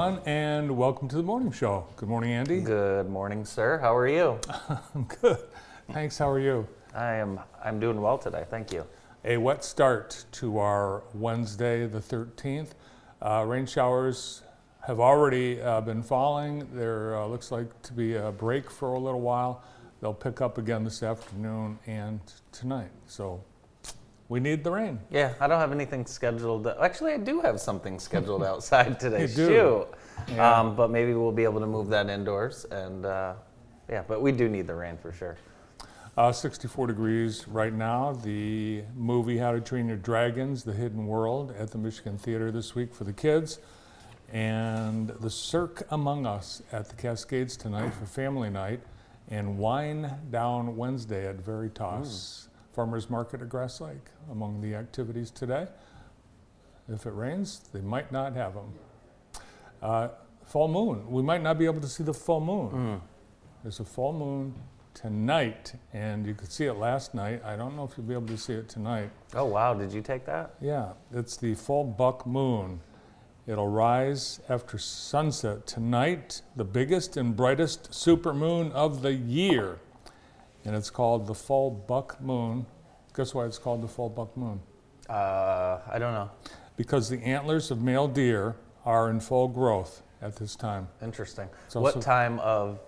Everyone, and welcome to the morning show. Good morning, Andy. Good morning, sir. How are you? I'm good. Thanks. How are you? I am. I'm doing well today. Thank you. A wet start to our Wednesday, the 13th. Uh, rain showers have already uh, been falling. There uh, looks like to be a break for a little while. They'll pick up again this afternoon and tonight. So we need the rain. Yeah, I don't have anything scheduled. Actually, I do have something scheduled outside today. You do? Shoot. Yeah. Um, but maybe we'll be able to move that indoors. And uh, yeah, but we do need the rain for sure. Uh, 64 degrees right now. The movie How to Train Your Dragons, The Hidden World, at the Michigan Theater this week for the kids. And the Cirque Among Us at the Cascades tonight for family night. And Wine Down Wednesday at Veritas Farmers Market at Grass Lake among the activities today. If it rains, they might not have them. Uh, full moon. We might not be able to see the full moon. There's a full moon tonight, and you could see it last night. I don't know if you'll be able to see it tonight. Oh wow, did you take that? Yeah, it's the full buck moon. It'll rise after sunset tonight, the biggest and brightest super moon of the year. And it's called the full buck moon. Guess why it's called the full buck moon? Uh, I don't know. Because the antlers of male deer are in full growth at this time. Interesting. It's what also- time of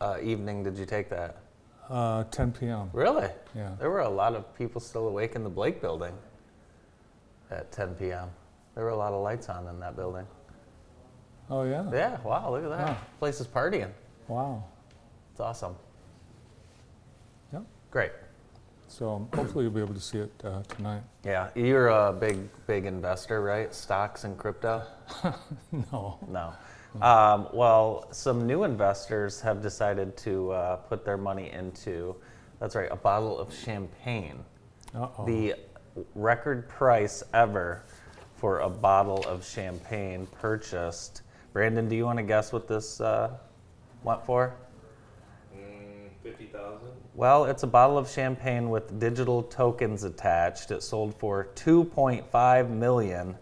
uh, evening did you take that? Uh, 10 p.m. Really? Yeah. There were a lot of people still awake in the Blake building at 10 p.m. There were a lot of lights on in that building. Oh, yeah? Yeah, wow, look at that. Yeah. Place is partying. Wow. It's awesome. Yep. Great. So hopefully you'll be able to see it uh, tonight. Yeah, you're a big, big investor, right? Stocks and crypto? No. No. Um, well, some new investors have decided to uh, put their money into, that's right, a bottle of champagne. Uh-oh. The record price ever for a bottle of champagne purchased. Brandon, do you want to guess what this uh, went for? Fifty thousand. Well, it's a bottle of champagne with digital tokens attached. It sold for 2.5 million,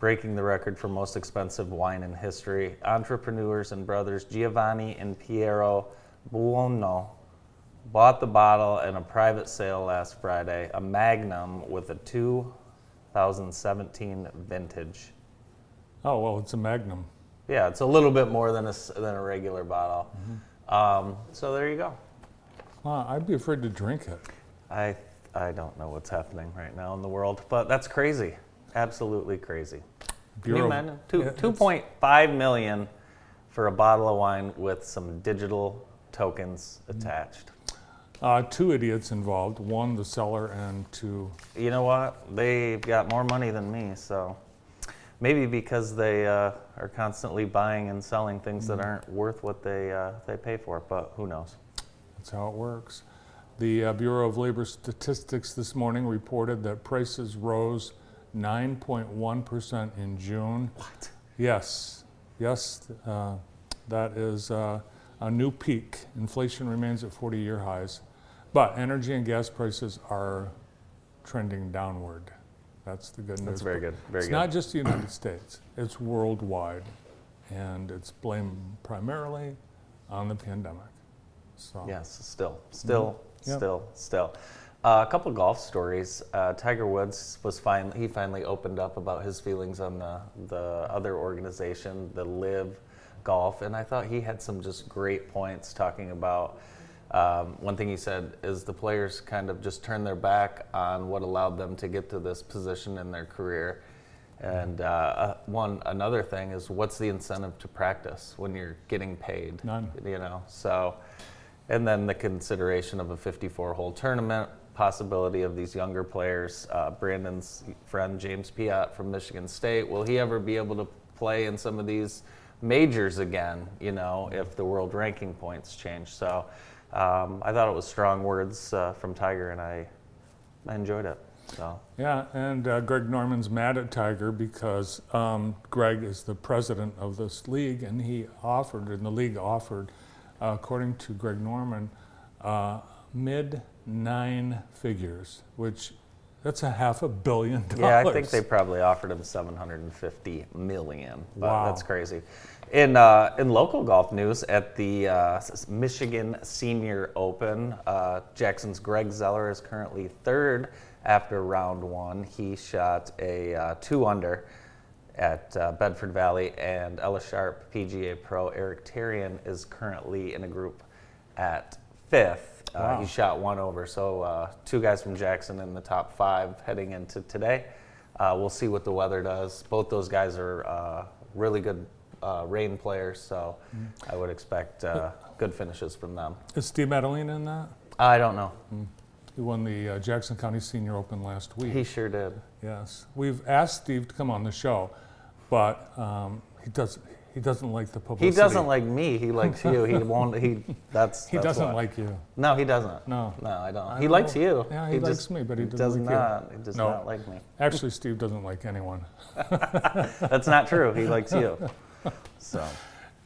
breaking the record for most expensive wine in history. Entrepreneurs and brothers Giovanni and Pietro Buono bought the bottle in a private sale last Friday, a Magnum with a 2017 vintage. Oh, well, it's a magnum. Yeah, it's a little bit more than a, than a regular bottle. Um, so there you go. Wow, I'd be afraid to drink it. I I don't know what's happening right now in the world, but that's crazy. Absolutely crazy. Can Bureau- imagine? Two Yeah, two point five million for a bottle of wine with some digital tokens attached. Uh, two idiots involved. One, the seller, and two. You know what? They've got more money than me, so maybe because they uh, are constantly buying and selling things that aren't worth what they uh, they pay for. But who knows? That's how it works. The uh, Bureau of Labor Statistics this morning reported that prices rose 9.1% in June. What? Yes, yes, uh, that is uh, a new peak. Inflation remains at 40 year highs, but energy and gas prices are trending downward. That's the good news. That's very good. Very it's good. not just the United States, it's worldwide, and it's blamed primarily on the pandemic. So, Yes, still, still, Yep. still, still. Uh, a couple golf stories. Uh, Tiger Woods was fine. He finally opened up about his feelings on the the other organization, the Live Golf, and I thought he had some just great points talking about. Um, one thing he said is the players kind of just turned their back on what allowed them to get to this position in their career, And uh, uh, one another thing is what's the incentive to practice when you're getting paid? None. You know, so and then the consideration of a 54-hole tournament possibility of these younger players. Uh, Brandon's friend James Piot from Michigan State. Will he ever be able to play in some of these majors again? You know, if the world ranking points change. So um, I thought it was strong words uh, from Tiger, and I I enjoyed it. So Yeah, and uh, Greg Norman's mad at Tiger because um, Greg is the president of this league, and he offered, and the league offered, according to Greg Norman, uh, mid nine figures, which that's a half a billion dollars. yeah, I think they probably offered him 750 million. But Wow. that's crazy. In uh, in local golf news, at the uh, Michigan Senior Open, uh, Jackson's Greg Zeller is currently third after round one. He shot a uh, two under at uh, Bedford Valley, and Ella Sharp, PGA Pro Eric Terrian is currently in a group at fifth. Uh, Wow. He shot one over, so uh, two guys from Jackson in the top five heading into today. Uh, we'll see what the weather does. Both those guys are uh, really good uh, rain players, so Mm-hmm. I would expect uh, good finishes from them. Is Steve Maddalena in that? I don't know. He won the uh, Jackson County Senior Open last week. He sure did. Yes, we've asked Steve to come on the show, but um, he does. He doesn't like the publicity. He doesn't like me. He likes you. He won't. He that's. He that's doesn't why. like you. No, he doesn't. No. No, I don't. I he don't likes you. Yeah, he likes just me, but he doesn't does like you. He does No. not like me. Actually, Steve doesn't like anyone. That's not true. He likes you. So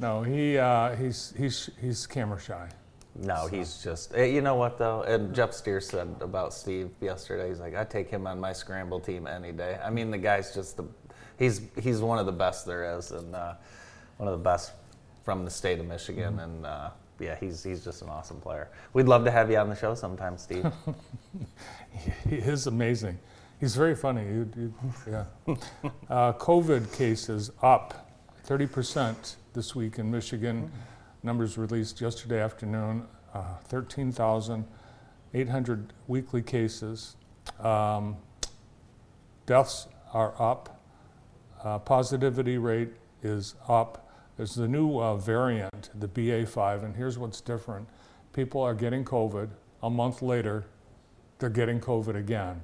No, he uh, he's he's he's camera shy. No, he's just. eh, You know what though? And Jeff Steer said about Steve yesterday. He's like, I take him on my scramble team any day. I mean, the guy's just the. He's he's one of the best there is, and uh, one of the best from the state of Michigan, Mm-hmm. and. Uh, yeah, he's, he's just an awesome player. We'd love to have you on the show sometime, Steve. He is amazing. He's very funny. You, you, yeah. uh, COVID cases up 30% this week in Michigan. Numbers released yesterday afternoon. Uh, 13,800 weekly cases. Um, deaths are up. Uh, positivity rate is up. There's the new uh, variant, the BA5, and here's what's different. People are getting COVID. A month later, they're getting COVID again.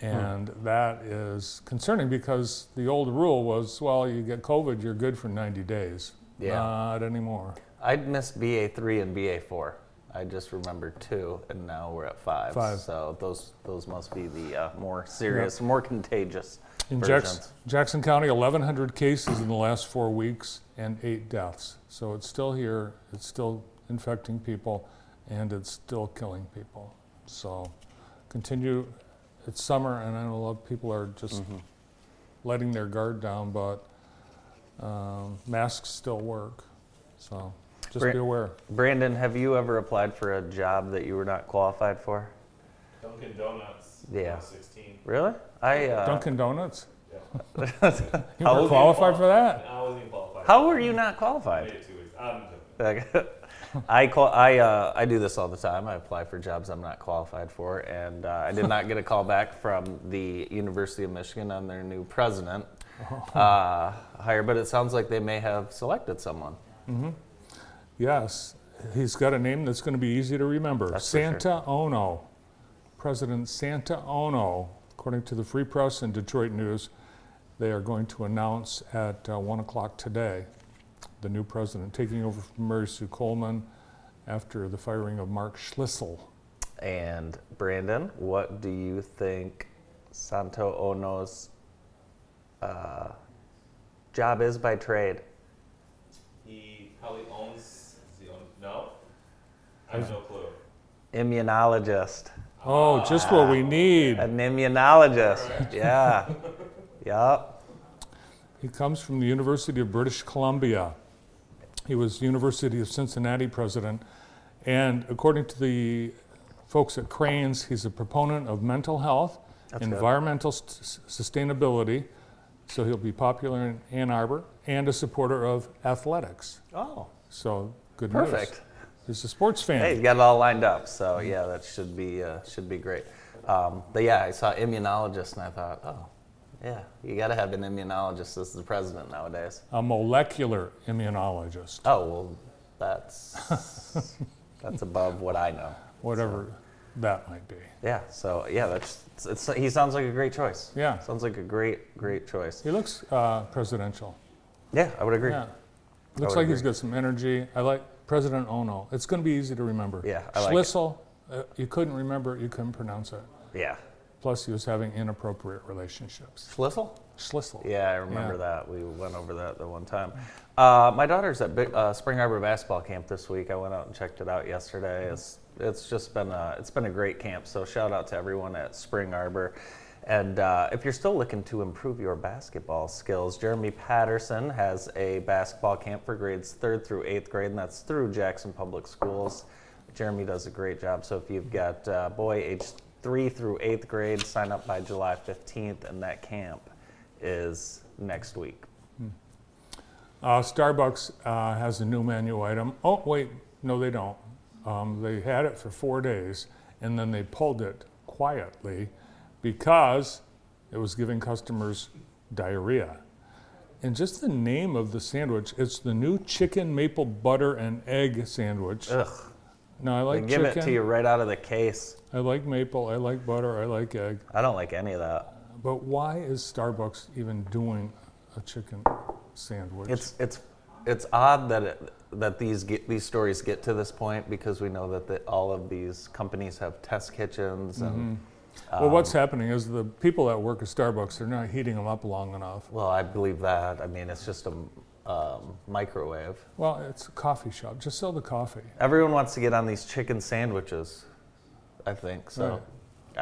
And that is concerning because the old rule was, well, you get COVID, you're good for 90 days. Yeah. Not anymore. I'd missed BA3 and BA4. I just remembered two, and now we're at five. Five. So those those must be the uh, more serious, more contagious In. Jackson, Jackson County, 1,100 cases in the last four weeks and eight deaths. So it's still here, it's still infecting people, and it's still killing people. So continue. It's summer, and I know a lot of people are just Mm-hmm. letting their guard down, but um, masks still work. So just Bra- be aware. Brandon, have you ever applied for a job that you were not qualified for? Dunkin' Donuts. Yeah. when I was 16. Really? I. Uh, Dunkin' Donuts. You How were qualified for that. I wasn't even qualified. How were you not I qualified? waited two weeks. I'm joking. I call, I uh, I do this all the time. I apply for jobs I'm not qualified for, and uh, I did not get a call back from the University of Michigan on their new president uh, hire. But it sounds like they may have selected someone. Yes, he's got a name that's going to be easy to remember. That's for sure. Santa Ono. President Santa Ono, according to the Free Press and Detroit News, they are going to announce at uh, 1 o'clock today the new president, taking over from Mary Sue Coleman after the firing of Mark Schlissel. And Brandon, what do you think Santa Ono's uh, job is by trade? He probably owns. Does he own? No. I have no clue. Immunologist. Oh, just what we need. An immunologist. Yeah. Yup. He comes from the University of British Columbia. He was University of Cincinnati president, and according to the folks at Crain's, he's a proponent of mental health, That's environmental s- sustainability, so he'll be popular in Ann Arbor, and a supporter of athletics. Oh, So good news. perfect. He's a sports fan. Hey, you got it all lined up. So yeah, that should be uh, should be great. Um, but yeah, I saw immunologist and I thought, oh, Yeah, you got to have an immunologist as the president nowadays. A molecular immunologist, Oh well, that's that's above what I know. whatever that might be. Yeah. So yeah, that's it's, it's, he sounds like a great choice. Yeah. Sounds like a great great choice. He looks uh, presidential. Yeah, I would agree. Yeah. Looks like he's got some energy. I like President Ono. It's going to be easy to remember. Yeah, I like it. Schlissel, uh, you couldn't remember it, you couldn't pronounce it. Yeah. Plus, he was having inappropriate relationships. Schlissel? Schlissel. Yeah, I remember Yeah. that. We went over that the one time. Uh, my daughter's at Big, uh, Spring Arbor basketball camp this week. I went out and checked it out yesterday. It's it's just been a it's been a great camp. So shout out to everyone at Spring Arbor. And uh, if you're still looking to improve your basketball skills, Jeremy Patterson has a basketball camp for grades third through eighth grade, and that's through Jackson Public Schools. Jeremy does a great job. So if you've got uh, boy aged three through eighth grade, sign up by July 15th, and that camp is next week. Uh, Starbucks uh, has a new menu item. Oh, wait, no, they don't. Um, they had it for four days and then they pulled it quietly because it was giving customers diarrhea. And just the name of the sandwich, it's the new chicken maple butter and egg sandwich. Ugh, No, I they like give chicken. it to you right out of the case. I like maple, I like butter, I like egg. I don't like any of that. But why is Starbucks even doing a chicken sandwich? It's it's it's odd that it, that these get, these stories get to this point because we know that the, all of these companies have test kitchens and well, what's happening is the people that work at Starbucks, they're not heating them up long enough. well, I believe that. I mean, it's just a um, microwave. Well, it's a coffee shop. Just sell the coffee. Everyone wants to get on these chicken sandwiches. I think so. Right.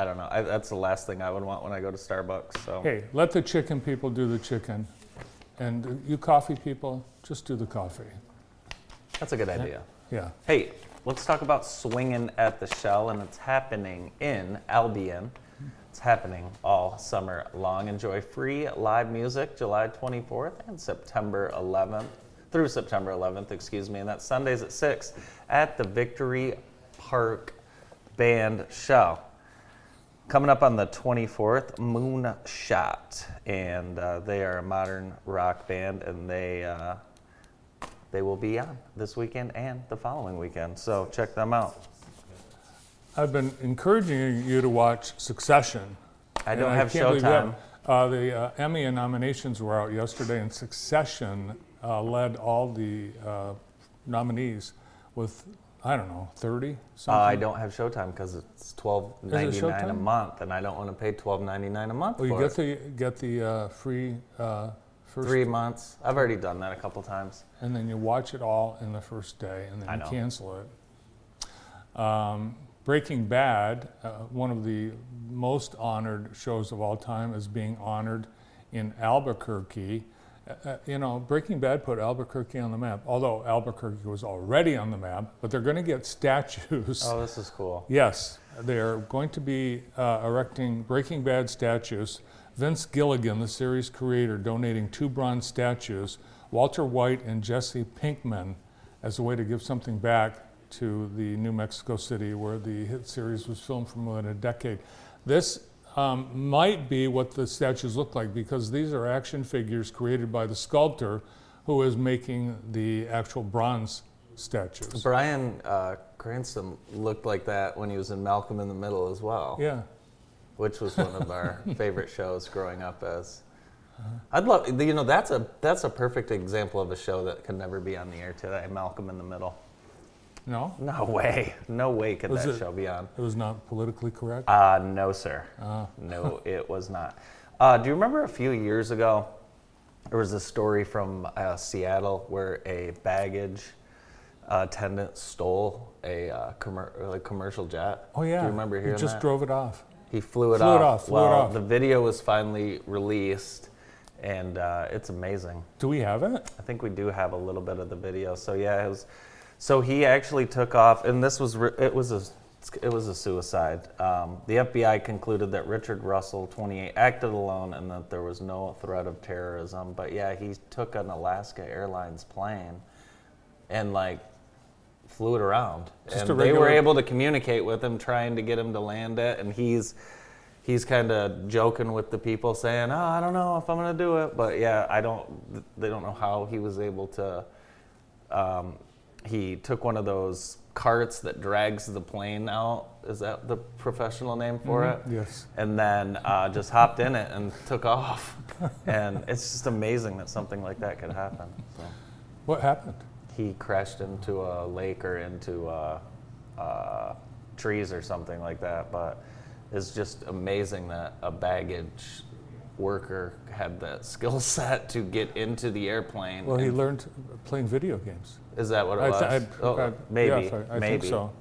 I don't know. I, that's the last thing I would want when I go to Starbucks. So Hey, let the chicken people do the chicken. And you coffee people, just do the coffee. That's a good idea. Yeah. Hey, let's talk about swinging at the shell, and it's happening in Albion. It's happening all summer long. Enjoy free live music July 24th and September 11th through September 11th, excuse me, and that's Sundays at 6 at the Victory Park Band Shell. Coming up on the 24th, Moonshot, and uh, they are a modern rock band, and they uh, they will be on this weekend and the following weekend. So check them out. I've been encouraging you to watch Succession. I don't have you Showtime. Uh, the uh, Emmy nominations were out yesterday, and Succession uh, led all the uh, nominees with, I don't know, 30 Uh, something. I don't have Showtime because it's twelve ninety nine a month, and I don't want to pay twelve ninety nine a month Well, you get it. the, get the uh, free uh, first Three months. I've already done that a couple times. and then you watch it all in the first day, and then I you know. cancel it. Um, Breaking Bad, uh, one of the most honored shows of all time, is being honored in Albuquerque. Uh, uh, you know, Breaking Bad put Albuquerque on the map, although Albuquerque was already on the map, but they're going to get statues. Oh, this is cool. Yes, they're going to be uh, erecting Breaking Bad statues. Vince Gilligan, the series creator, donating two bronze statues, Walter White and Jesse Pinkman, as a way to give something back to the New Mexico City where the hit series was filmed for more than a decade. This um, might be what the statues look like because these are action figures created by the sculptor who is making the actual bronze statues. Bryan uh, Cranston looked like that when he was in Malcolm in the Middle as well, Yeah. Which was one of our favorite shows growing up as. I'd love, you know, that's a that's a perfect example of a show that could never be on the air today. Malcolm in the Middle. No? No way, no way could Was that it- show be on. It was not politically correct? Uh, no, sir. Ah. No, it was not. Uh, do you remember a few years ago, there was a story from uh, Seattle where a baggage uh, attendant stole a uh, commer- like commercial jet? Oh yeah. Do you remember hearing He just that? drove it off. He flew it Flew it off. off, flew it well, off. the video was finally released, and uh, it's amazing. Do we have it? I think we do have a little bit of the video. So yeah, it was. So he actually took off, and this was it was a it was a suicide. Um, the FBI concluded that Richard Russell, 28, acted alone, and that there was no threat of terrorism. But yeah, he took an Alaska Airlines plane, and like flew it around, Just and they were able to communicate with him, trying to get him to land it, and he's. he's kind of joking with the people, saying, "Oh, I don't know if I'm gonna do it," but yeah, I don't. They don't know how he was able to. Um, he took one of those carts that drags the plane out. Is that the professional name for it? Yes. And then uh, just hopped in it and took off. and it's just amazing that something like that could happen. So What happened? He crashed into a lake or into uh, uh, trees or something like that. But it's just amazing that a baggage worker had that skill set to get into the airplane. Well, he learned playing video games. Is that what it I was? th- I- oh, I- maybe. yes, I, maybe. think so.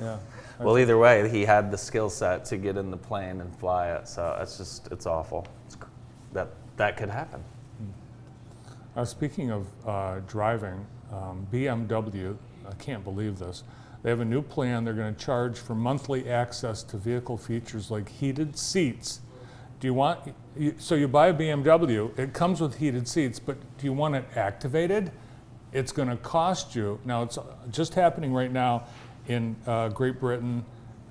Yeah. Well, either way, he had the skill set to get in the plane and fly it. So it's just, it's awful. It's, that that could happen. Uh, speaking of uh, driving, um, BMW, I can't believe this. They have a new plan. They're going to charge for monthly access to vehicle features like heated seats. Do you want, so you buy a BMW, it comes with heated seats, but do you want it activated? It's going to cost you, now it's just happening right now in uh, Great Britain,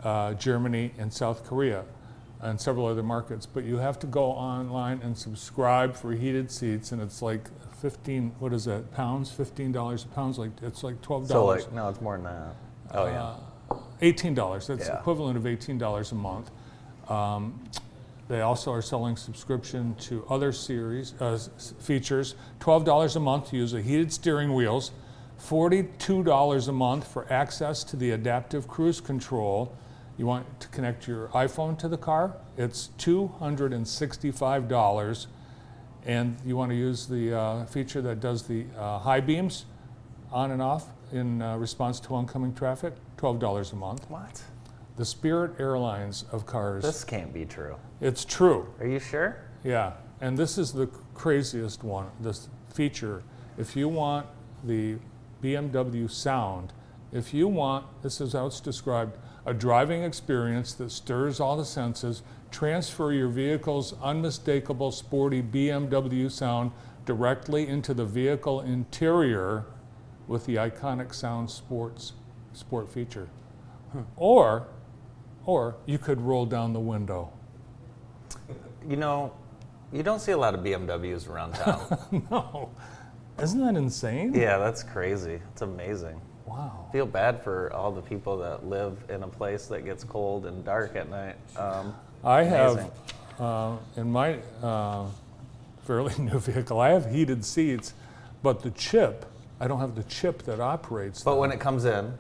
uh, Germany, and South Korea, and several other markets, but you have to go online and subscribe for heated seats, and it's like 15, what is that, pounds? $15 a pound, like, it's like $12. So like, no, it's more than that. Oh yeah. Eighteen dollars. That's Yeah. equivalent of eighteen dollars a month. Um, they also are selling subscription to other series uh, features. Twelve dollars a month to use the heated steering wheels. Forty-two dollars a month for access to the adaptive cruise control. You want to connect your iPhone to the car? It's two hundred and sixty-five dollars. And you want to use the uh, feature that does the uh, high beams on and off in uh, response to oncoming traffic, $12 a month. what? The Spirit Airlines of cars, This can't be true. it's true, Are you sure? yeah. And this is the craziest one, this feature. If you want the BMW sound, if you want, this is how it's described, a driving experience that stirs all the senses, transfer your vehicle's unmistakable sporty BMW sound directly into the vehicle interior with the iconic sound sports sport feature. Hmm. Or or you could roll down the window. You know, you don't see a lot of BMWs around town. no. Isn't that insane? yeah, that's crazy. It's amazing. Wow. Feel bad for all the people that live in a place that gets cold and dark at night. Um, I have, uh, in my uh, fairly new vehicle, I have heated seats, but the chip, I don't have the chip that operates. but them. when it comes in,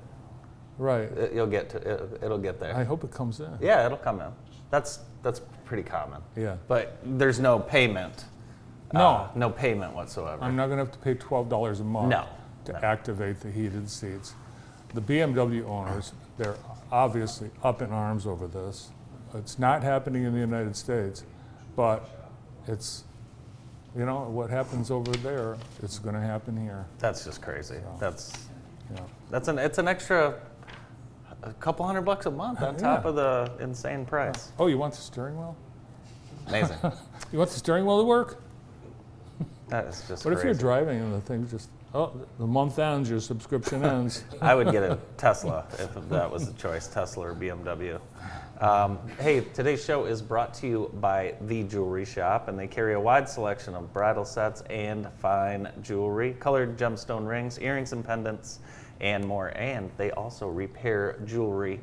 right, it, you'll get to it, it'll get there. I hope it comes in. yeah, it'll come in. That's that's pretty common. Yeah. But there's no payment. No. uh, no payment whatsoever. I'm not going to have to pay $12 a month No, to activate the heated seats. The BMW owners, they're obviously up in arms over this. It's not happening in the United States, but it's, you know, what happens over there, it's going to happen here. That's just crazy. That's Yeah. that's an it's an extra a couple hundred bucks a month on top Yeah. of the insane price. Oh, you want the steering wheel? Amazing. You want the steering wheel to work? that is just What if you're driving and the thing just, oh, the month ends, your subscription ends? I would get a Tesla if that was the choice, Tesla or BMW. Um, hey, today's show is brought to you by The Jewelry Shop, and they carry a wide selection of bridal sets and fine jewelry, colored gemstone rings, earrings and pendants, and more. And they also repair jewelry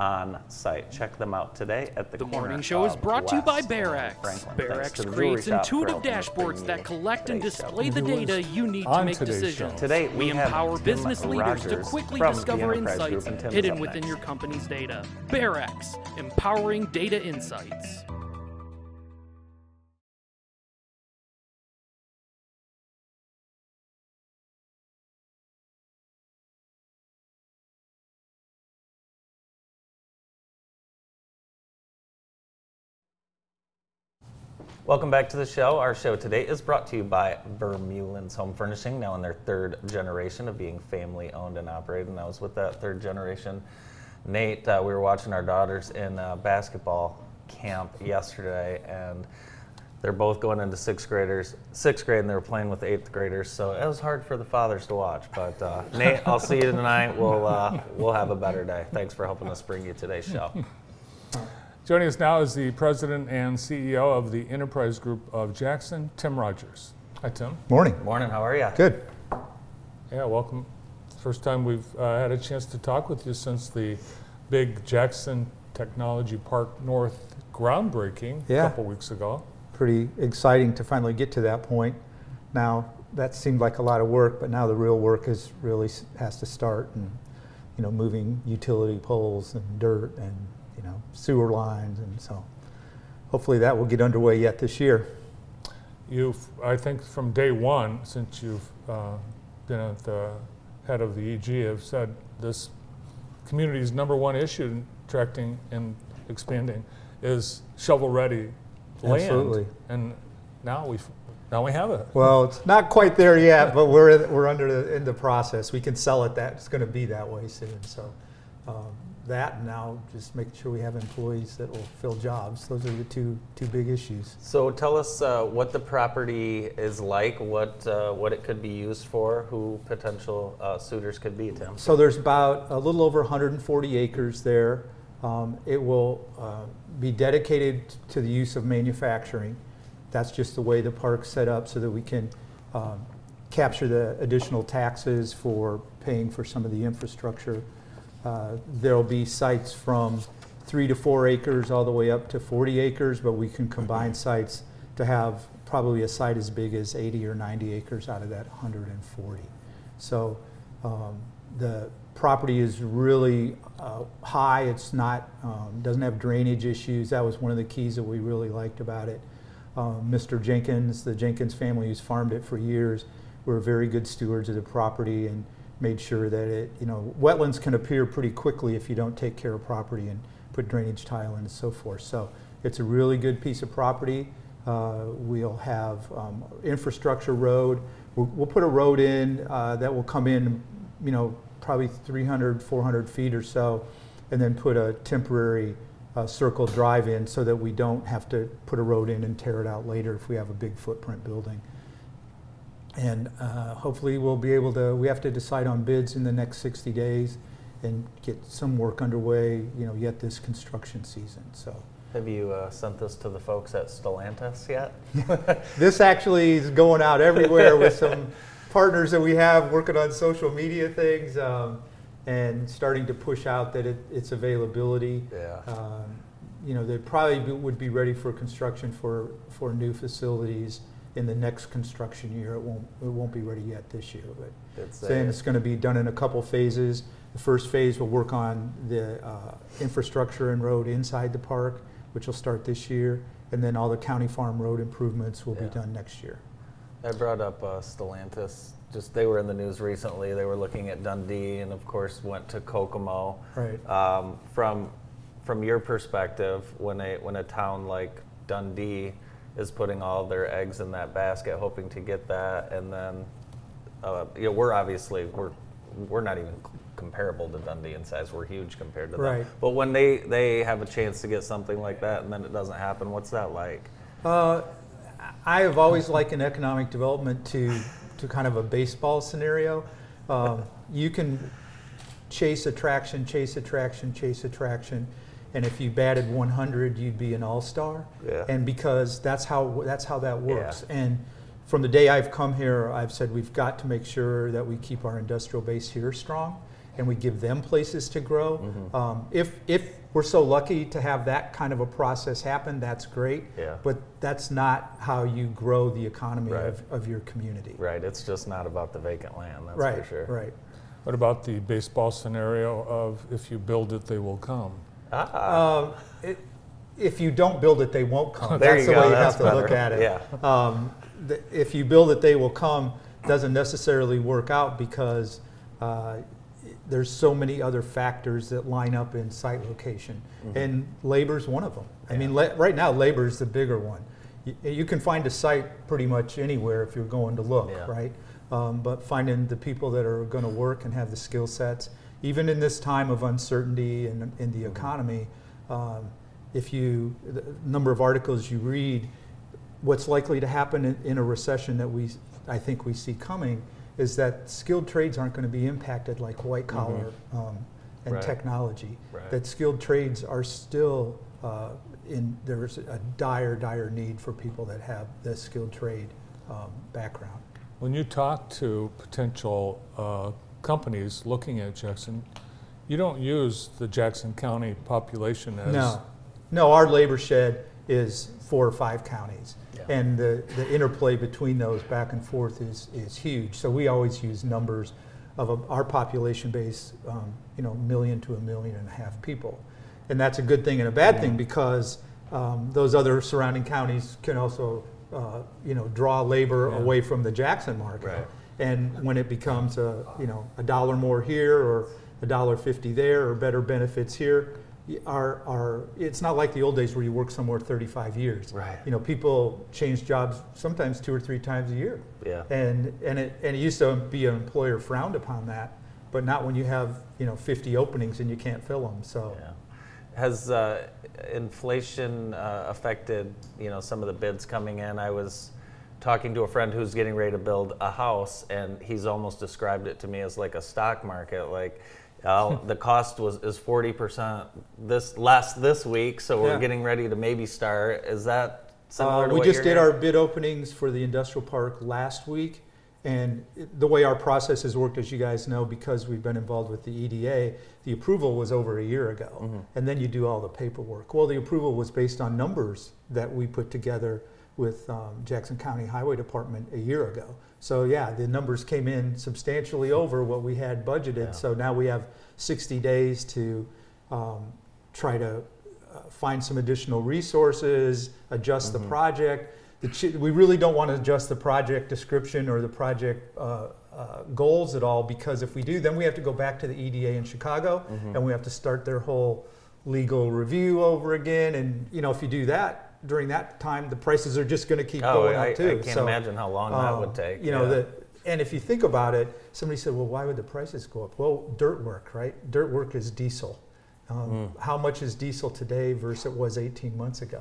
on site. Check them out today at the The corner morning show is of brought to you by West and Bearex. Bearex creates Jewelry Shop for intuitive helping us bring dashboards that collect and today's show. display the data you need to make today's decisions. show? Today we we empower Tim business leaders to quickly discover insights and Tim is hidden within next. your company's data. Bearex, empowering data insights. Welcome back to the show. Our show today is brought to you by Vermeulen's Home Furnishing, now in their third generation of being family owned and operated. And I was with that third generation. Nate, uh, we were watching our daughters in uh, basketball camp yesterday, and they're both going into sixth graders, sixth grade, and they were playing with eighth graders. So it was hard for the fathers to watch. But uh, Nate, I'll see you tonight. We'll uh, we'll have a better day. Thanks for helping us bring you today's show. Joining us now is the president and CEO of the Enterprise Group of Jackson, Tim Rogers. Hi, Tim. Morning. Morning, how are you? Good. Yeah, welcome. First time we've uh, had a chance to talk with you since the big Jackson Technology Park North groundbreaking Yeah. a couple weeks ago. Pretty exciting to finally get to that point. Now, that seemed like a lot of work, but now the real work is really has to start and, you know, moving utility poles and dirt and, you know, sewer lines. And so hopefully that will get underway yet this year. You've, I think, from day one, since you've uh, been at the head of the EG, have said this community's number one issue in attracting and expanding is shovel-ready land. Absolutely. And now we now we have it. Well, it's not quite there yet, but we're, we're under the, in the process. We can sell it that, it's going to be that way soon. So um, that and now just making sure we have employees that will fill jobs. Those are the two, two big issues. So tell us uh, what the property is like, what uh, what it could be used for, who potential uh, suitors could be, Tim. So there's about a little over 140 acres there. Um, it will uh, be dedicated to the use of manufacturing. That's just the way the park's set up so that we can um, capture the additional taxes for paying for some of the infrastructure. Uh, there'll be sites from three to four acres all the way up to 40 acres, but we can combine sites to have probably a site as big as 80 or 90 acres out of that 140. So um, the property is really uh, high. It's not, um, doesn't have drainage issues. That was one of the keys that we really liked about it. Um, Mr. Jenkins, the Jenkins family who's farmed it for years, were very good stewards of the property and made sure that it, you know, wetlands can appear pretty quickly if you don't take care of property and put drainage tile in and so forth. So it's a really good piece of property. Uh, we'll have um, infrastructure road. We'll, we'll put a road in uh, that will come in, you know, probably 300, 400 feet or so, and then put a temporary uh, circle drive in so that we don't have to put a road in and tear it out later if we have a big footprint building. And uh, hopefully we'll be able to, we have to decide on bids in the next 60 days and get some work underway, you know, yet this construction season, so. Have you uh, sent this to the folks at Stellantis yet? This actually is going out everywhere with some partners that we have working on social media things um, and starting to push out that it, its availability. Yeah. Um, you know, they probably be, would be ready for construction for, for new facilities in the next construction year. It won't, it won't be ready yet this year, but It's saying it's going to be done in a couple phases. The first phase will work on the uh, infrastructure and road inside the park, which will start this year, and then all the county farm road improvements will Yeah. be done next year. I brought up uh, Stellantis. Just they were in the news recently. They were looking at Dundee, and of course went to Kokomo. Right. Um, from from your perspective, when a when a town like Dundee is putting all their eggs in that basket, hoping to get that, and then uh, you know we're obviously we're we're not even comparable to Dundee in size. We're huge compared to them. Right. But when they they have a chance to get something like that, and then it doesn't happen, what's that like? Uh, I have always likened economic development to, to kind of a baseball scenario. Um, you can chase attraction, chase attraction, chase attraction, and if you batted 100, you'd be an all-star. Yeah. And because that's how that's how that works. Yeah. And from the day I've come here, I've said we've got to make sure that we keep our industrial base here strong, and we give them places to grow. Mm-hmm. Um, if if we're so lucky to have that kind of a process happen, that's great. Yeah. But that's not how you grow the economy Right. of, of your community. Right. It's just not about the vacant land. That's right. for sure. Right. What about the baseball scenario of if you build it, they will come? Ah. Um, it, if you don't build it, they won't come. There That's you the go, way you that's have to look at it. Yeah. Um, the, if you build it, they will come doesn't necessarily work out because uh, there's so many other factors that line up in site location, and labor's one of them. I mean, la- right now, labor is the bigger one. You, you can find a site pretty much anywhere if you're going to look, Yeah. right? Um, but finding the people that are going to work and have the skill sets, even in this time of uncertainty in, in the economy, um, if you, the number of articles you read, what's likely to happen in, in a recession that we, I think we see coming, is that skilled trades aren't going to be impacted like white collar um, and Right. technology. Right. That skilled trades are still uh, in, there's a dire, dire need for people that have the skilled trade um, background. When you talk to potential uh, companies looking at Jackson, you don't use the Jackson County population as No, no, our labor shed is four or five counties. Yeah. And the, the interplay between those back and forth is, is huge. So we always use numbers of a, our population base, um, you know, million to a million and a half people. And that's a good thing and a bad thing because um, those other surrounding counties can also, uh, you know, draw labor Yeah. away from the Jackson market. Right. And when it becomes a, you know, a dollar more here or a dollar fifty there or better benefits here, our, our, it's not like the old days where you work somewhere thirty-five years. Right. You know, people change jobs sometimes two or three times a year. Yeah. And, and it, and it used to be an employer frowned upon that, but not when you have, you know, fifty openings and you can't fill them, so. Yeah. Has uh, inflation uh, affected, you know, some of the bids coming in? I was talking to a friend who's getting ready to build a house, and he's almost described it to me as like a stock market. Like, uh, the cost was is forty percent this last this week, so we're Yeah. getting ready to maybe start. Is that similar Uh, we just did hearing? our bid openings for the industrial park last week. And the way our process has worked, as you guys know, because we've been involved with the EDA, the approval was over a year ago. Mm-hmm. And then you do all the paperwork. Well, the approval was based on numbers that we put together with um, Jackson County Highway Department a year ago. So yeah, the numbers came in substantially over what we had Yeah. budgeted. So now we have 60 days to um, try to uh, find some additional resources, adjust the project. The chi- we really don't want to adjust the project description or the project uh, uh, goals at all because if we do, then we have to go back to the EDA in Chicago and we have to start their whole legal review over again. And you know, if you do that during that time, the prices are just going to keep Oh, going I, up too. I can't So, imagine how long that um, would take. You know, yeah. the, and if you think about it, somebody said, well, why would the prices go up? Well, dirt work, right? Dirt work is diesel. Um, How much is diesel today versus it was 18 months ago?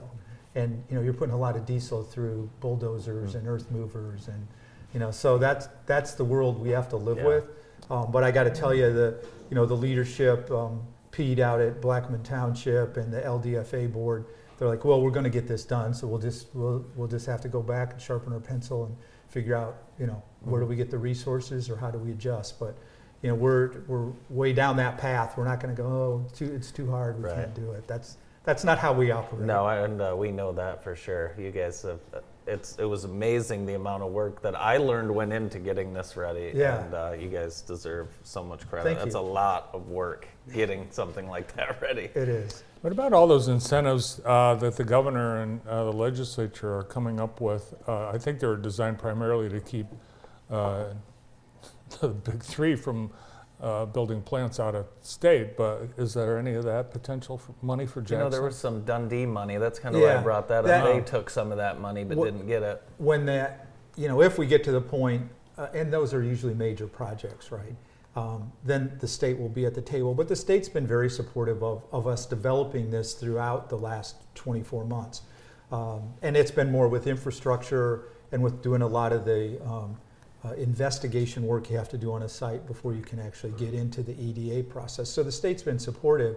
And, you know, you're putting a lot of diesel through bulldozers and earth movers and, you know, so that's, that's the world we have to live Yeah. with. Um, but I got to tell you, the, you know, the leadership, um, Pete out at Blackman Township and the LDFA board, they're like, well, we're going to get this done, so we'll just we'll, we'll just have to go back and sharpen our pencil and figure out, you know, where do we get the resources or how do we adjust? But you know, we're we're way down that path. We're not going to go, oh, it's too, it's too hard. We Right. can't do it. That's that's not how we operate. No, and uh, we know that for sure. You guys have. It's it was amazing the amount of work that I learned went into getting this ready. Yeah. And uh, you guys deserve so much credit. Thank That's you. a lot of work getting something like that ready. It is. What about all those incentives uh, that the governor and uh, the legislature are coming up with? Uh, I think they're designed primarily to keep uh, the big three from uh, building plants out of state, but is there any of that potential for money for Jackson? You Jackson? know, there was some Dundee money. That's kind of why I brought that, that- up. They took some of that money but What- didn't get it. when that, you know, if we get to the point, uh, and those are usually major projects, right? Um, then the state will be at the table. But the state's been very supportive of, of us developing this throughout the last 24 months. Um, and it's been more with infrastructure and with doing a lot of the um, uh, investigation work you have to do on a site before you can actually get into the EDA process. So the state's been supportive.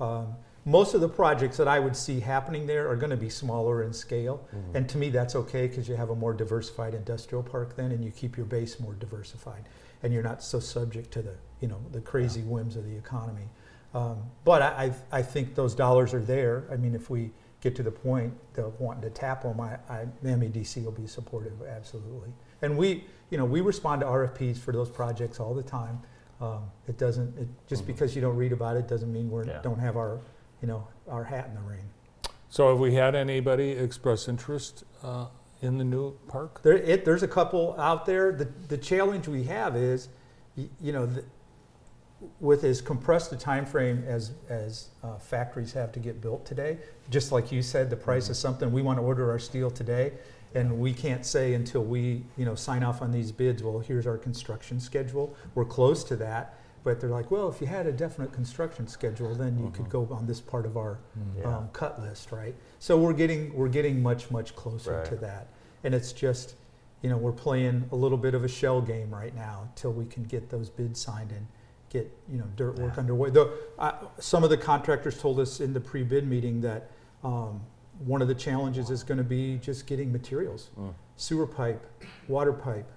Um, most of the projects that I would see happening there are going to be smaller in scale, and to me that's okay because you have a more diversified industrial park then, and you keep your base more diversified, and you're not so subject to the you know the crazy whims of the economy. Um, but I, I I think those dollars are there. I mean, if we get to the point of wanting to tap them, I, I, the MEDC will be supportive, absolutely. And we, you know, we respond to RFPs for those projects all the time. Um, it doesn't, it, just because you don't read about it doesn't mean we Yeah. don't have our, you know, our hat in the ring. So have we had anybody express interest uh, in the new park? There, it, there's a couple out there. The, the challenge we have is, y- you know, the, with as compressed a time frame as, as uh, factories have to get built today, just like you said, the price is something, we want to order our steel today, and we can't say until we, you know, sign off on these bids, well, here's our construction schedule. We're close to that, but they're like, well, if you had a definite construction schedule, then you could go on this part of our Yeah. um, cut list, right? So we're getting we're getting much much closer Right. to that, and it's just, you know, we're playing a little bit of a shell game right now till we can get those bids signed and get, you know, dirt work underway. Though, uh, some of the contractors told us in the pre-bid meeting that, um, one of the challenges is gonna be just getting materials. Mm. Sewer pipe, water pipe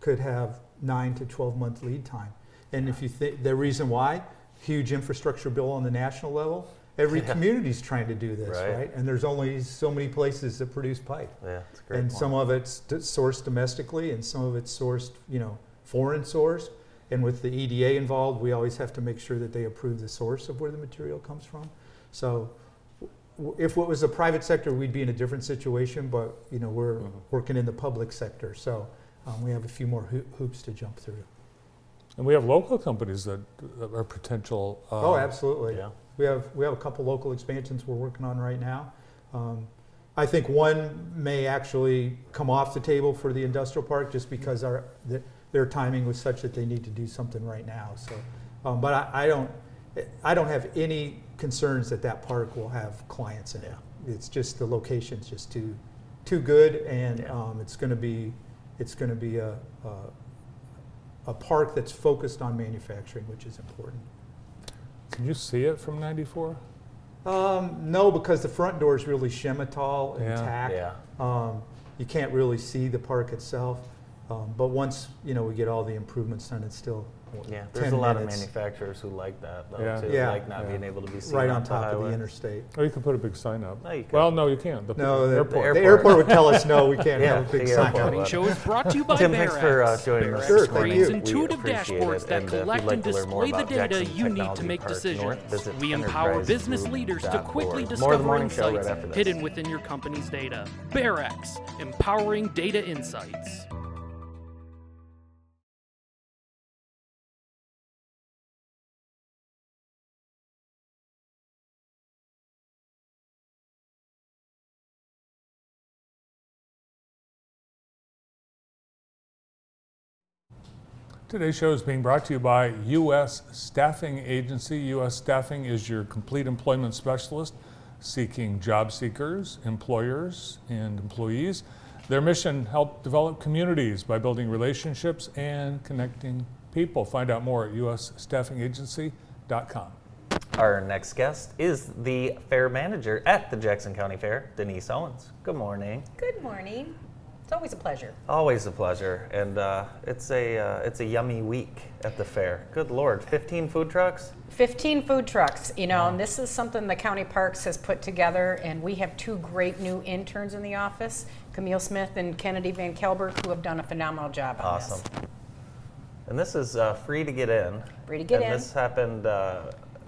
could have nine to twelve month lead time. And if you think, the reason why, huge infrastructure bill on the national level, every Yeah. community's trying to do this, Right. right? And there's only so many places that produce pipe. Yeah, it's great. And point. some of it's d- sourced domestically and some of it's sourced, you know, foreign sourced. And with the EDA involved, we always have to make sure that they approve the source of where the material comes from. So if it was a private sector, we'd be in a different situation, but, you know, we're Mhm. working in the public sector. So um, we have a few more hoo- hoops to jump through. And we have local companies that are potential. uh, Oh, absolutely. Yeah. We have, we have a couple local expansions we're working on right now. Um, I think one may actually come off the table for the industrial park just because our, th- their timing was such that they need to do something right now, so. Um, but I, I don't, I don't have any concerns that that park will have clients in it. It's just, the location's just too, too good and, Yeah. um, it's gonna be, it's gonna be a, a, a park that's focused on manufacturing, which is important. Can you see it from 94? Um, no, because the front door is really Chemitol and Yeah. tack. Yeah. Um, you can't really see the park itself. Um, but once, you know, we get all the improvements done, it's still Yeah, there's 10 a lot minutes. of manufacturers who like that though Yeah. too, Yeah. like not Yeah. being able to be seen right off on top of the interstate. Or you could put a big sign up. No, you. Well, no, you can't. The, No, the the, airport. the Airport. airport would tell us, no, we can't Yeah, have a big the sign airport up. Upcoming show is brought to you by Tim, thanks for uh, joining us Sure, thank you. We intuitive appreciate dashboards it. that And, uh, if collect you'd like and to learn more display the about data Jackson you need to make decisions. We empower business leaders to quickly More of the discover show right insights after this. hidden within your company's data. Barax, empowering data insights. Today's show is being brought to you by U.S. Staffing Agency. U.S. Staffing is your complete employment specialist seeking job seekers, employers, and employees. Their mission help develop communities by building relationships and connecting people. Find out more at usstaffingagency.com. Our next guest is the fair manager at the Jackson County Fair, Denise Owens. Good morning. Good morning. It's always a pleasure. Always a pleasure, and uh, it's a uh, it's a yummy week at the fair. Good lord, 15 food trucks. 15 food trucks, you know, and this is something the county parks has put together, and we have two great new interns in the office, Camille Smith and Kennedy Van Kelberg, who have done a phenomenal job on Awesome. this. And this is uh, free to get in. Free to get and in. This happened.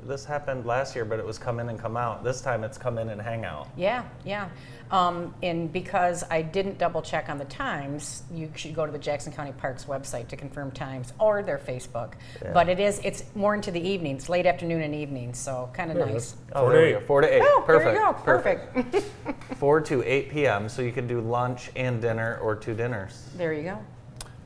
This happened last year, but it was come in and come out. This time it's come in and hang out. Yeah, yeah. Um, and because I didn't double check on the times, you should go to the Jackson County Parks website to confirm times or their Facebook. Yeah. But it is, it's more into the evenings, late afternoon and evening, so kind of Yeah, nice. that's- Oh, Four there to go. eight. Four to eight. Oh, perfect. there you go. Perfect. Four to eight p.m. So you can do lunch and dinner, or two dinners. there you go.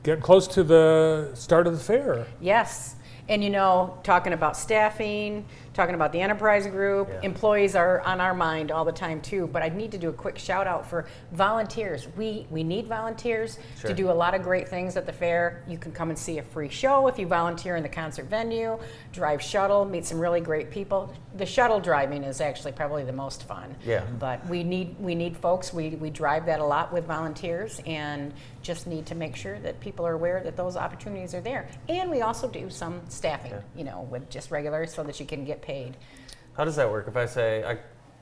Getting close to the start of the fair. Yes. And you know, talking about staffing, talking about the enterprise group, Yeah. employees are on our mind all the time too. But I need to do a quick shout out for volunteers. We we need volunteers Sure. to do a lot of great things at the fair. You can come and see a free show if you volunteer in the concert venue, drive shuttle, meet some really great people. The shuttle driving is actually probably the most fun. Yeah. But we need we need folks. We we drive that a lot with volunteers and just need to make sure that people are aware that those opportunities are there. And we also do some staffing, Yeah. you know, with just regular so that you can get paid. How does that work? If I say I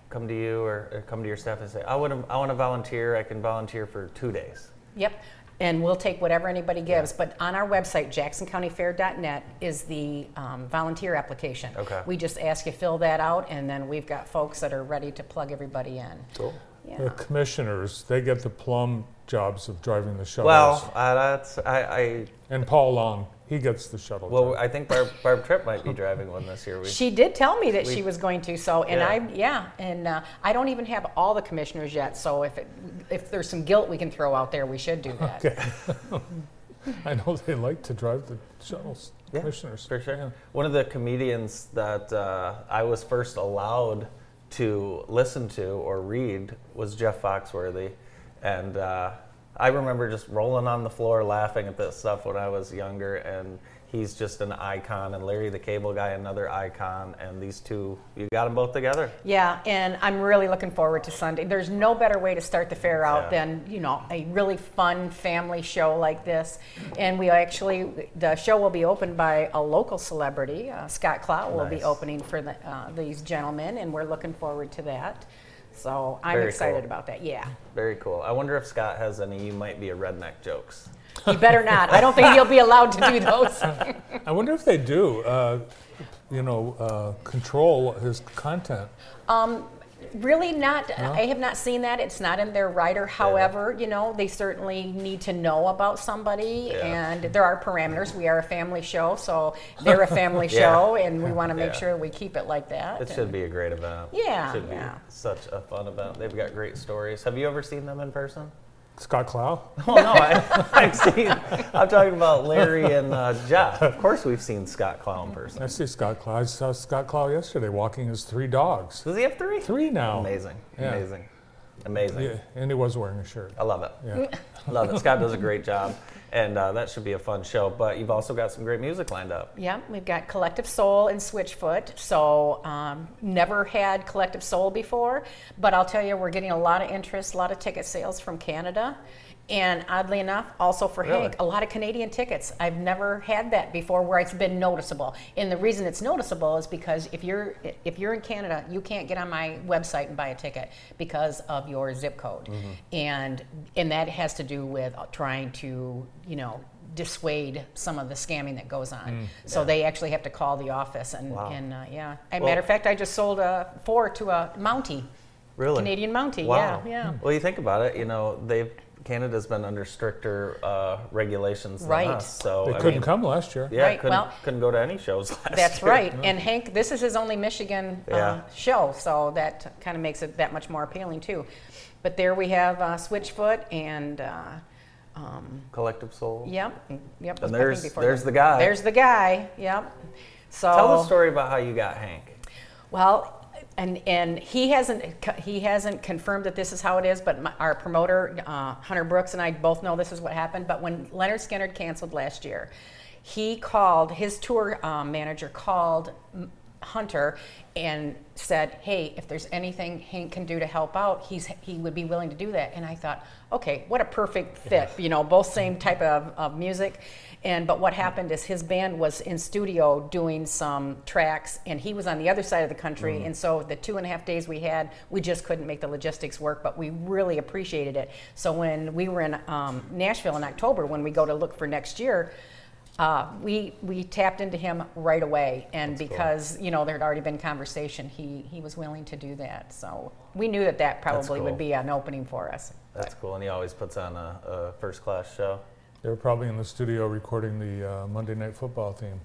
come to you or, or come to your staff and say I want to I want to volunteer, I can volunteer for two days. Yep. And we'll take whatever anybody gives. But on our website, jacksoncountyfair.net, is the um, volunteer application. Okay. We just ask you fill that out, and then we've got folks that are ready to plug everybody in. Cool. Yeah. The commissioners, they get the plum jobs of driving the shuttles. Well, uh, that's I, I and Paul Long, he gets the shuttle. well job. I think Barb, Barb Tripp might be driving one this year. We, She did tell me that We- she was going to. So, and Yeah. I, yeah, and uh, I don't even have all the commissioners yet. So, if it, if there's some guilt we can throw out there, we should do that. Okay. I know they like to drive the shuttles, Yeah, commissioners. for sure. Yeah. One of the comedians that uh, I was first allowed to listen to or read was Jeff Foxworthy, and uh, I remember just rolling on the floor laughing at this stuff when I was younger. And he's just an icon, and Larry the Cable Guy, another icon, and these two, you got them both together. Yeah, and I'm really looking forward to Sunday. There's no better way to start the fair out Yeah. than, you know, a really fun family show like this. And we actually, the show will be opened by a local celebrity. Uh, Scott Clow will be opening for the, uh, these gentlemen, and we're looking forward to that. So I'm Very excited cool. about that. Yeah. Very cool. I wonder if Scott has any you might be a redneck jokes. He better not. I don't think he'll be allowed to do those. I wonder if they do, uh, you know, uh, control his content. Really not, I have not seen that. It's not in their rider. However, you know, they certainly need to know about somebody Yeah. and there are parameters. We are a family show, so they're a family Yeah. show and we want to make Yeah. sure we keep it like that. It should be a great event. Yeah, it should yeah. be such a fun event. They've got great stories. Have you ever seen them in person? Scott Clow? Oh no, I, I've seen. I'm talking about Larry and uh, Jeff. Of course, we've seen Scott Clow in person. I see Scott Clow. I saw Scott Clow yesterday walking his three dogs. Does he have three? Three now. Amazing, Yeah. amazing, amazing. Yeah, and he was wearing a shirt. I love it. Yeah. Love it. Scott does a great job, and uh, that should be a fun show. But you've also got some great music lined up. Yeah, we've got Collective Soul and Switchfoot. So, um, never had Collective Soul before, but I'll tell you, we're getting a lot of interest, a lot of ticket sales from Canada. And oddly enough, also for Really? Hank, a lot of Canadian tickets. I've never had that before where it's been noticeable. And the reason it's noticeable is because if you're if you're in Canada, you can't get on my website and buy a ticket because of your zip code. Mm-hmm. And and that has to do with trying to, you know, dissuade some of the scamming that goes on. So they actually have to call the office and, Mm. Wow. and uh, yeah. As Well- matter of fact, I just sold a four to a Mountie, Really? Canadian Mountie. Wow. Yeah, yeah. Well, you think about it. You know, they've Canada's been under stricter uh, regulations than Right. us. So They I couldn't mean, come last year. Yeah, Right, couldn't, well- couldn't go to any shows last That's year. right. And Hank, this is his only Michigan uh, Yeah. show, so that kind of makes it that much more appealing too. But there we have uh, Switchfoot and. Uh, um, Collective Soul. Yep, yep. And there's- there's the guy. There's the guy. Yep. So Tell the story about how you got Hank. Well, and and he hasn't he hasn't confirmed that this is how it is, but my, our promoter uh, Hunter Brooks and I both know this is what happened. But when Lynyrd Skynyrd canceled last year, he called his tour um, manager called Hunter and said, "Hey, if there's anything Hank can do to help out, he's he would be willing to do that." And I thought, okay, what a perfect fit. You know, both same type of, of music. And but what happened is his band was in studio doing some tracks, and he was on the other side of the country. And so the two and a half days we had, we just couldn't make the logistics work. But we really appreciated it. So when we were in um, Nashville in October, when we go to look for next year, uh, we we tapped into him right away, and because you know there had already been conversation, he he was willing to do that. So we knew that that probably cool. would be an opening for us. That's cool, and he always puts on a, a first class show. They were probably in the studio recording the uh, Monday Night Football theme.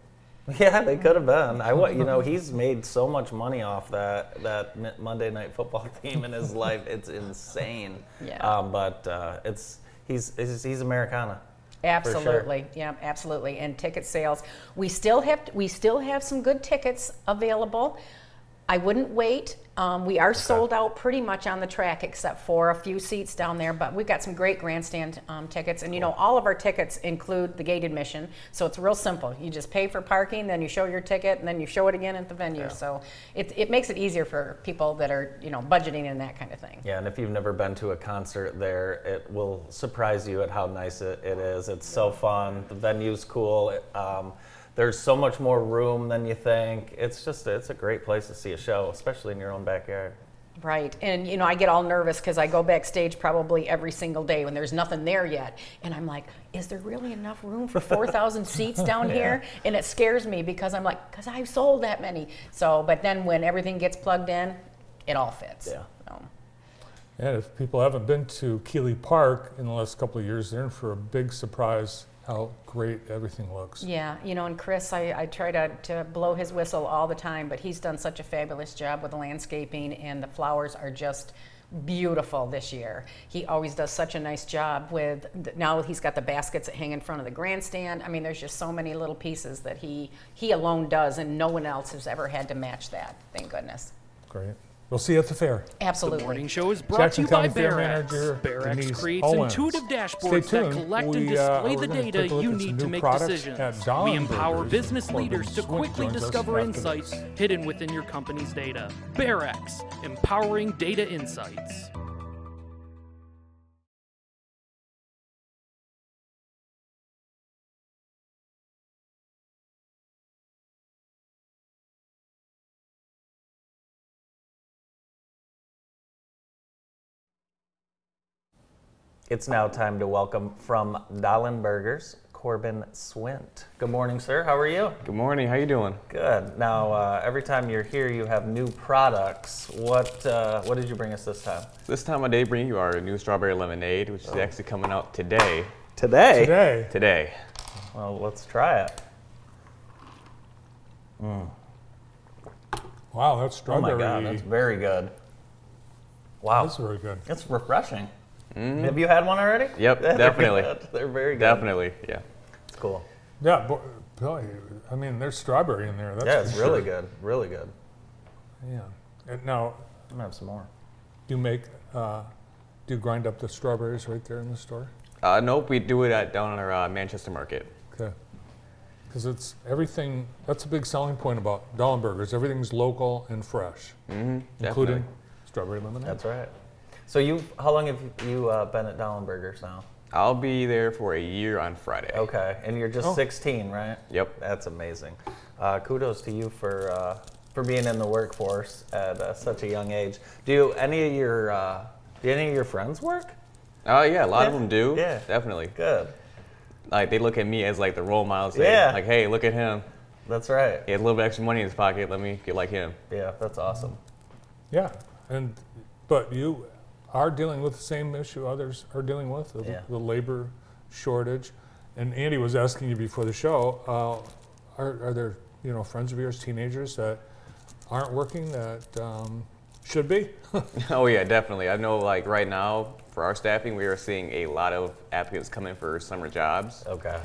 Yeah, they could have been. I you know he's made so much money off that that Monday Night Football theme in his life. It's insane. Yeah. Um, but uh, it's he's, he's he's Americana. sure. Absolutely, yeah, absolutely. And ticket sales, we still have we still have some good tickets available. I wouldn't wait. Um, we are sold out pretty much on the track, except for a few seats down there. But we've got some great grandstand um, tickets, and you know, all of our tickets include the gate admission, so it's real simple. You just pay for parking, then you show your ticket, and then you show it again at the venue. So it, it makes it easier for people that are you know budgeting and that kind of thing. Yeah, and if you've never been to a concert there, it will surprise you at how nice it, it is. It's so fun. The venue's cool. It, um, there's so much more room than you think. It's just it's a great place to see a show, especially in your own backyard. Right. And, you know, I get all nervous because I go backstage probably every single day when there's nothing there yet. And I'm like, is there really enough room for 4,000 seats down here? And it scares me because I'm like, because I've sold that many. So, but then when everything gets plugged in, it all fits. Yeah. So, And if people haven't been to Keeley Park in the last couple of years, they're in for a big surprise how great everything looks. yeah, you know, and Chris, I, I try to, to blow his whistle all the time, but he's done such a fabulous job with the landscaping, and the flowers are just beautiful this year. He always does such a nice job with now he's got the baskets that hang in front of the grandstand. I mean, there's just so many little pieces that he he alone does, and no one else has ever had to match that. Thank goodness. Great. We'll see you at the fair. Absolutely. The morning show is brought Jackson to you by County Fair Bearex. Manager Bearex creates Owens. intuitive dashboards that collect and We, uh, display we're the data take a look you need to make decisions. at We empower business leaders to quickly discover insights hidden within your company's data. Bearex, empowering data insights. It's now time to welcome from Dahlen Burgers, Corbin Swint. Good morning, sir. How are you? Good morning. How you doing? Good. Now, uh, every time you're here, you have new products. What uh, What did you bring us this time? This time of day, bring you our new strawberry lemonade, which is actually coming out today. Today. Today, Today. Well, let's try it. wow, that's strawberry. Oh my. God, that's very good. Wow, That's very good. it's refreshing. Have you had one already? Yep, They're definitely. good. They're very good. Definitely. Yeah. It's cool. Yeah, bo- boy, I mean, there's strawberry in there. That's yeah, for it's sure. really good. Really good. Yeah. And now, I'm gonna have some more. do you make, uh, do you grind up the strawberries right there in the store? Uh, nope, we do it at down on our uh, Manchester market. Okay. Because it's everything, that's a big selling point about Dahlem Everything's local and fresh, Mm-hmm. including strawberry lemonade. That's right. So you, how long have you uh, been at Dahlen Burgers now? I'll be there for a year on Friday. Okay, and you're just Oh. 16, right? Yep. That's amazing. Uh, kudos to you for uh, for being in the workforce at uh, such a young age. Do any of your uh, do any of your friends work? Uh, yeah, a lot of them do. Yeah. Definitely. Good. Like they look at me as like the role model. Say, Yeah. Like, hey, look at him. That's right. He has a little bit extra money in his pocket. Let me get like him. Yeah, that's awesome. Yeah, and, but you are dealing with the same issue others are dealing with, the, Yeah. the labor shortage. And Andy was asking you before the show, uh, are, are there, you know, friends of yours, teenagers that aren't working that um, should be? Oh yeah, definitely. I know like right now for our staffing, we are seeing a lot of applicants coming for summer jobs. Okay.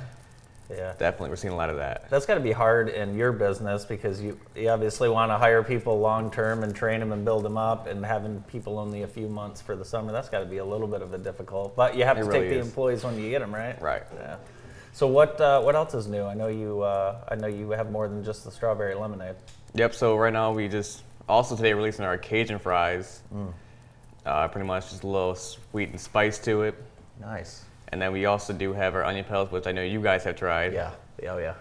Yeah. Definitely, we're seeing a lot of that. That's got to be hard in your business because you, you obviously want to hire people long term and train them and build them up, and having people only a few months for the summer, that's got to be a little bit of a difficult. But you have It to really take the employees when you get them, right? Right. Yeah. So what uh, what else is new? I know you uh, I know you have more than just the strawberry lemonade. Yep. So right now we just also today releasing our Cajun fries. Uh, pretty much just a little sweet and spice to it, Nice. And then we also do have our onion petals, which I know you guys have tried. Yeah. Oh yeah.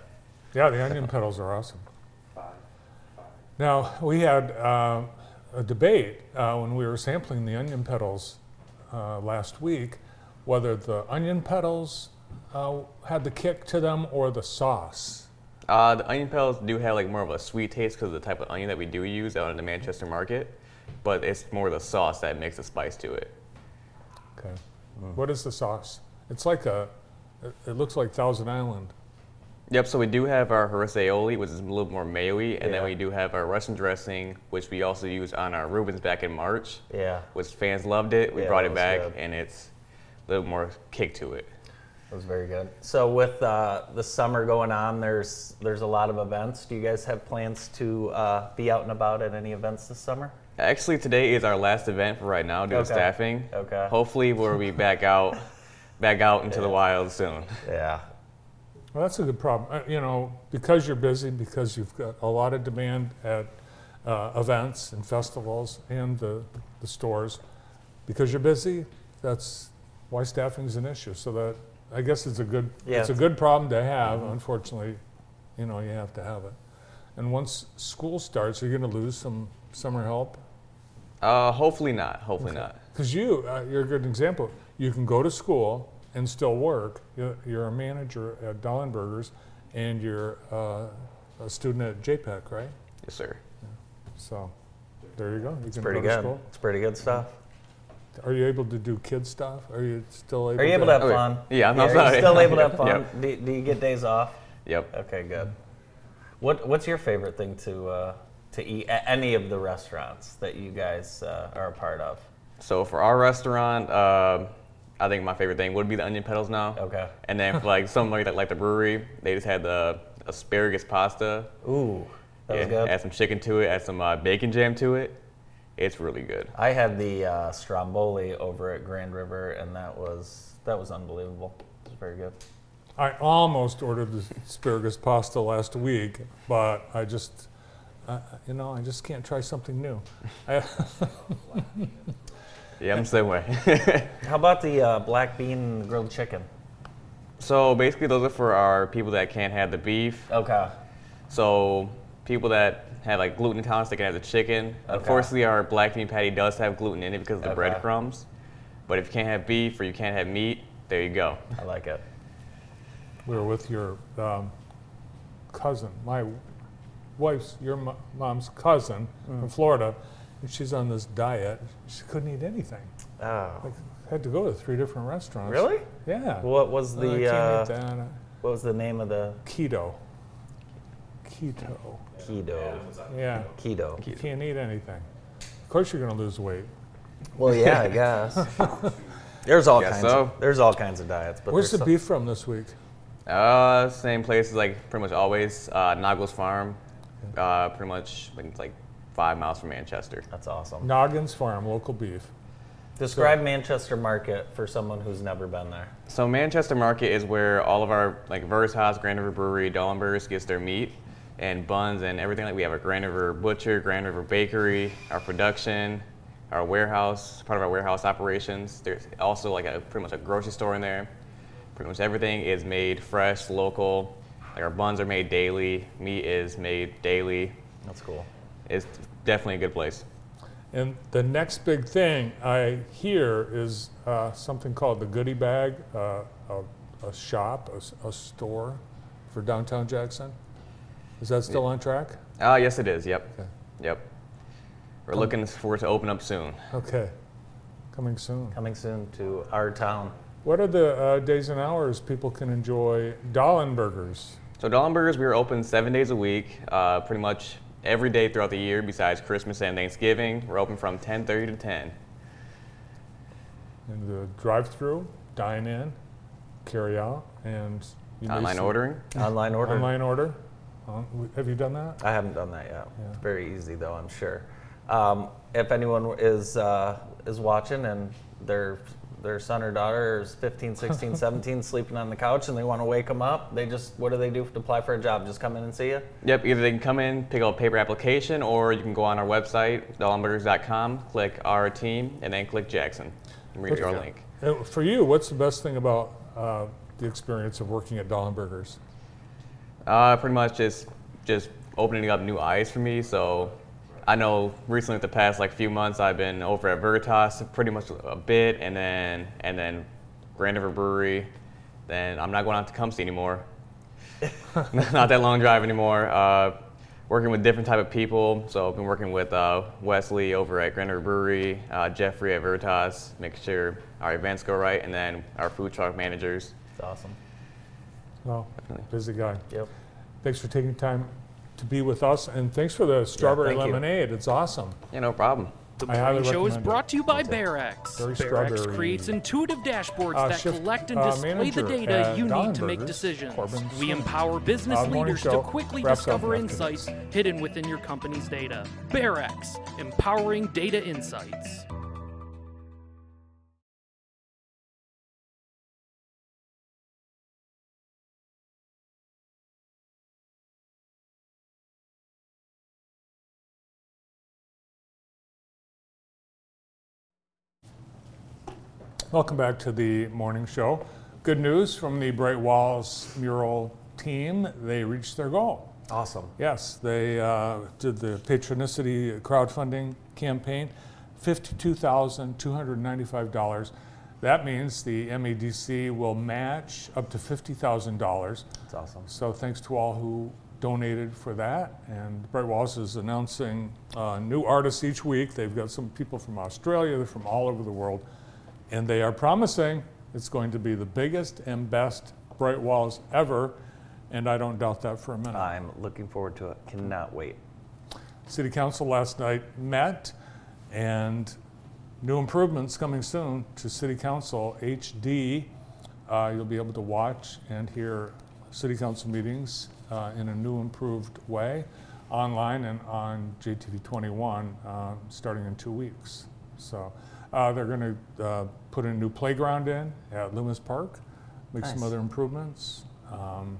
Yeah, the onion petals are awesome. Now, we had uh, a debate uh, when we were sampling the onion petals uh, last week whether the onion petals uh, had the kick to them or the sauce. Uh, the onion petals do have like more of a sweet taste because of the type of onion that we do use out in the Manchester market, but it's more the sauce that makes the spice to it. Okay. What is the sauce? It's like a, it, it looks like Thousand Island. Yep, so we do have our harissa aioli, which is a little more mayo-y, and Yeah. then we do have our Russian dressing, which we also used on our Reubens back in March, Yeah. which fans loved it. We Yeah, brought it back, good. and it's a little more kick to it. That was very good. So with uh, the summer going on, there's there's a lot of events. Do you guys have plans to uh, be out and about at any events this summer? Actually, today is our last event for right now due Okay. to staffing. Okay. Hopefully, we'll be back out, back out into the wild soon. Yeah. Well, that's a good problem. Uh, you know, because you're busy, because you've got a lot of demand at uh, events and festivals and the, the stores, because you're busy, that's why staffing is an issue. So that I guess it's a good Yeah. it's a good problem to have. Unfortunately, you know, you have to have it. And once school starts, are you're going to lose some summer help. Uh, hopefully not. Hopefully not. Because you, uh, you're a good example. You can go to school and still work. You're, you're a manager at Dollenbergers, and you're uh, a student at JPEC, right? Yes, sir. So there you go. You can Pretty go to good. school. It's pretty good stuff. Are you able to do kid stuff? Are you still able? Are you able to have Oh, yeah. fun? Yeah, I'm are you still able to have fun? Yep. Do, do you get days off? Yep. Okay, good. What What's your favorite thing to uh, to eat at any of the restaurants that you guys uh, are a part of? So for our restaurant, um I think my favorite thing would be the onion petals now. Okay. And then for like somebody like that, like the brewery, they just had the asparagus pasta. Ooh, that was Yeah, good. Add some chicken to it, add some uh, bacon jam to it, It's really good. I had the uh, Stromboli over at Grand River, and that was that was unbelievable. It was very good. I almost ordered the asparagus pasta last week, but I just, uh, you know, I just can't try something new. I, Yeah, I'm the same way. How about the uh, black bean grilled chicken? so basically, those are for our people that can't have the beef. Okay. So people that have like gluten intolerance, they can have the chicken. Okay. Unfortunately, our black bean patty does have gluten in it because of the Okay. breadcrumbs. But if you can't have beef or you can't have meat, there you go. I like it. we were with your um, cousin, my wife's, your mo- mom's cousin Mm. from Florida, and she's on this diet. She couldn't eat anything. Oh. Like, had to go to three different restaurants. Really? Yeah. What was I the can't uh, eat that. what was the name of the Keto. Keto. keto? Yeah. Keto. You can't eat anything. Of course, you're going to lose weight. Well, yeah, I guess. There's all Guess kinds. so. Of, there's all kinds of diets, but Where's the some- beef from this week? Uh, same places like pretty much always. Uh, Nagel's Farm, uh, pretty much like, it's like five miles from Manchester. That's awesome. Noggins Farm, local beef. Describe Manchester Market for someone who's never been there. So Manchester Market is where all of our like Veritas, Grand River Brewery, Dollenbergers gets their meat and buns and everything. Like we have a Grand River Butcher, Grand River Bakery, our production, our warehouse, part of our warehouse operations. There's also like a pretty much a grocery store in there. Pretty much everything is made fresh, local. Like our buns are made daily, meat is made daily. That's cool. It's definitely a good place. And the next big thing I hear is uh, something called the Goodie Bag, uh, a, a shop, a store for downtown Jackson. Is that still on track? Ah, yes, it is. Yep, Okay. yep. We're looking for it to open up soon. Okay. Coming soon. Coming soon to our town. What are the uh, days and hours people can enjoy Dollenbergers? So Dollenbergers, we are open seven days a week, uh, pretty much every day throughout the year besides Christmas and Thanksgiving. We're open from 10:30 to 10. And the drive-through, dine in, carry out, and you Online see- ordering. Online order. Online order. Uh, have you done that? I haven't done that yet. Yeah. It's very easy though, I'm sure. Um, if anyone is uh, is watching and their their son or daughter is 15, 16, 17 sleeping on the couch and they want to wake them up, they just what do they do to apply for a job? Just come in and see you? Yep, either they can come in, pick up a paper application, or you can go on our website, dollenbergers.com, click our team, and then click Jackson and read our link. Uh, For you, what's the best thing about uh, the experience of working at Dollenbergers? Uh, pretty much just just opening up new eyes for me. So I know recently, the past like few months, I've been over at Veritas pretty much a bit, and then and then Grand River Brewery. Then I'm not going out to Tecumseh anymore. not that long drive anymore. Uh, working with different type of people. So I've been working with uh, Wesley over at Grand River Brewery, uh, Jeffrey at Veritas, making sure our events go right, and then our food truck managers. It's awesome. Well, busy guy. Yep. Thanks for taking time to be with us, and thanks for the strawberry thank you. lemonade. It's awesome. Yeah, no problem. The I morning show is recommend it. brought to you by Bearex. Very Bearex strawberry. creates intuitive dashboards Uh, that shift, collect and uh, display the data you need to make decisions. Corbin We empower business Uh, leaders to quickly discover insights hidden within your company's data. Bearex, empowering data insights. Welcome back to the morning show. Good news from the Bright Walls mural team. They reached their goal. Awesome. Yes, they uh, did the Patronicity crowdfunding campaign, $52,295. That means the MEDC will match up to $50,000. That's awesome. So thanks to all who donated for that. And Bright Walls is announcing uh, new artists each week. They've got some people from Australia, they're from all over the world. And they are promising it's going to be the biggest and best Bright Walls ever. And I don't doubt that for a minute. I'm looking forward to it. Cannot wait. City Council last night met, and new improvements coming soon to City Council HD. Uh, you'll be able to watch and hear City Council meetings uh, in a new, improved way. online and on JTV 21 uh, starting in two weeks. So uh, they're going to uh, put a new playground in at Loomis Park, make some other improvements. Um,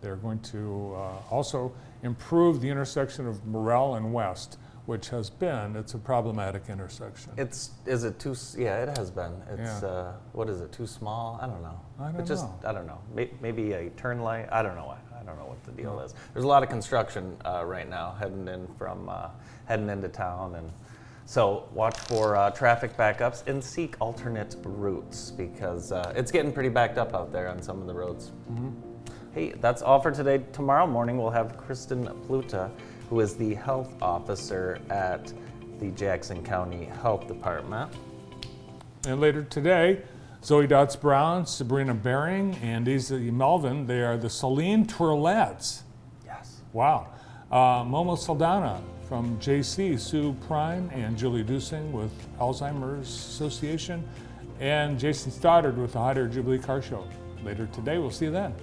they're going to uh, also improve the intersection of Morrell and West, which has been, it's a problematic intersection. It's is it too? Yeah, it has been. It's Yeah. uh, what is it? Too small? I don't know. I don't it just know. I don't know. May, maybe a turn light. I don't know. I, I don't know what the deal is. There's a lot of construction uh, right now heading in from uh, heading into town, and so watch for uh, traffic backups and seek alternate routes because uh, it's getting pretty backed up out there on some of the roads. Hey, that's all for today. Tomorrow morning we'll have Kristen Pluta, who is the health officer at the Jackson County Health Department. And later today, Zoe Dotz Brown, Sabrina Bering, and Daisy Melvin, they are the Celine Twirlettes. Yes. Wow. Uh, Momo Saldana from JC, Sue Prime, and Julie Dusing with Alzheimer's Association, and Jason Stoddard with the Hot Air Jubilee Car Show. Later today, we'll see you then.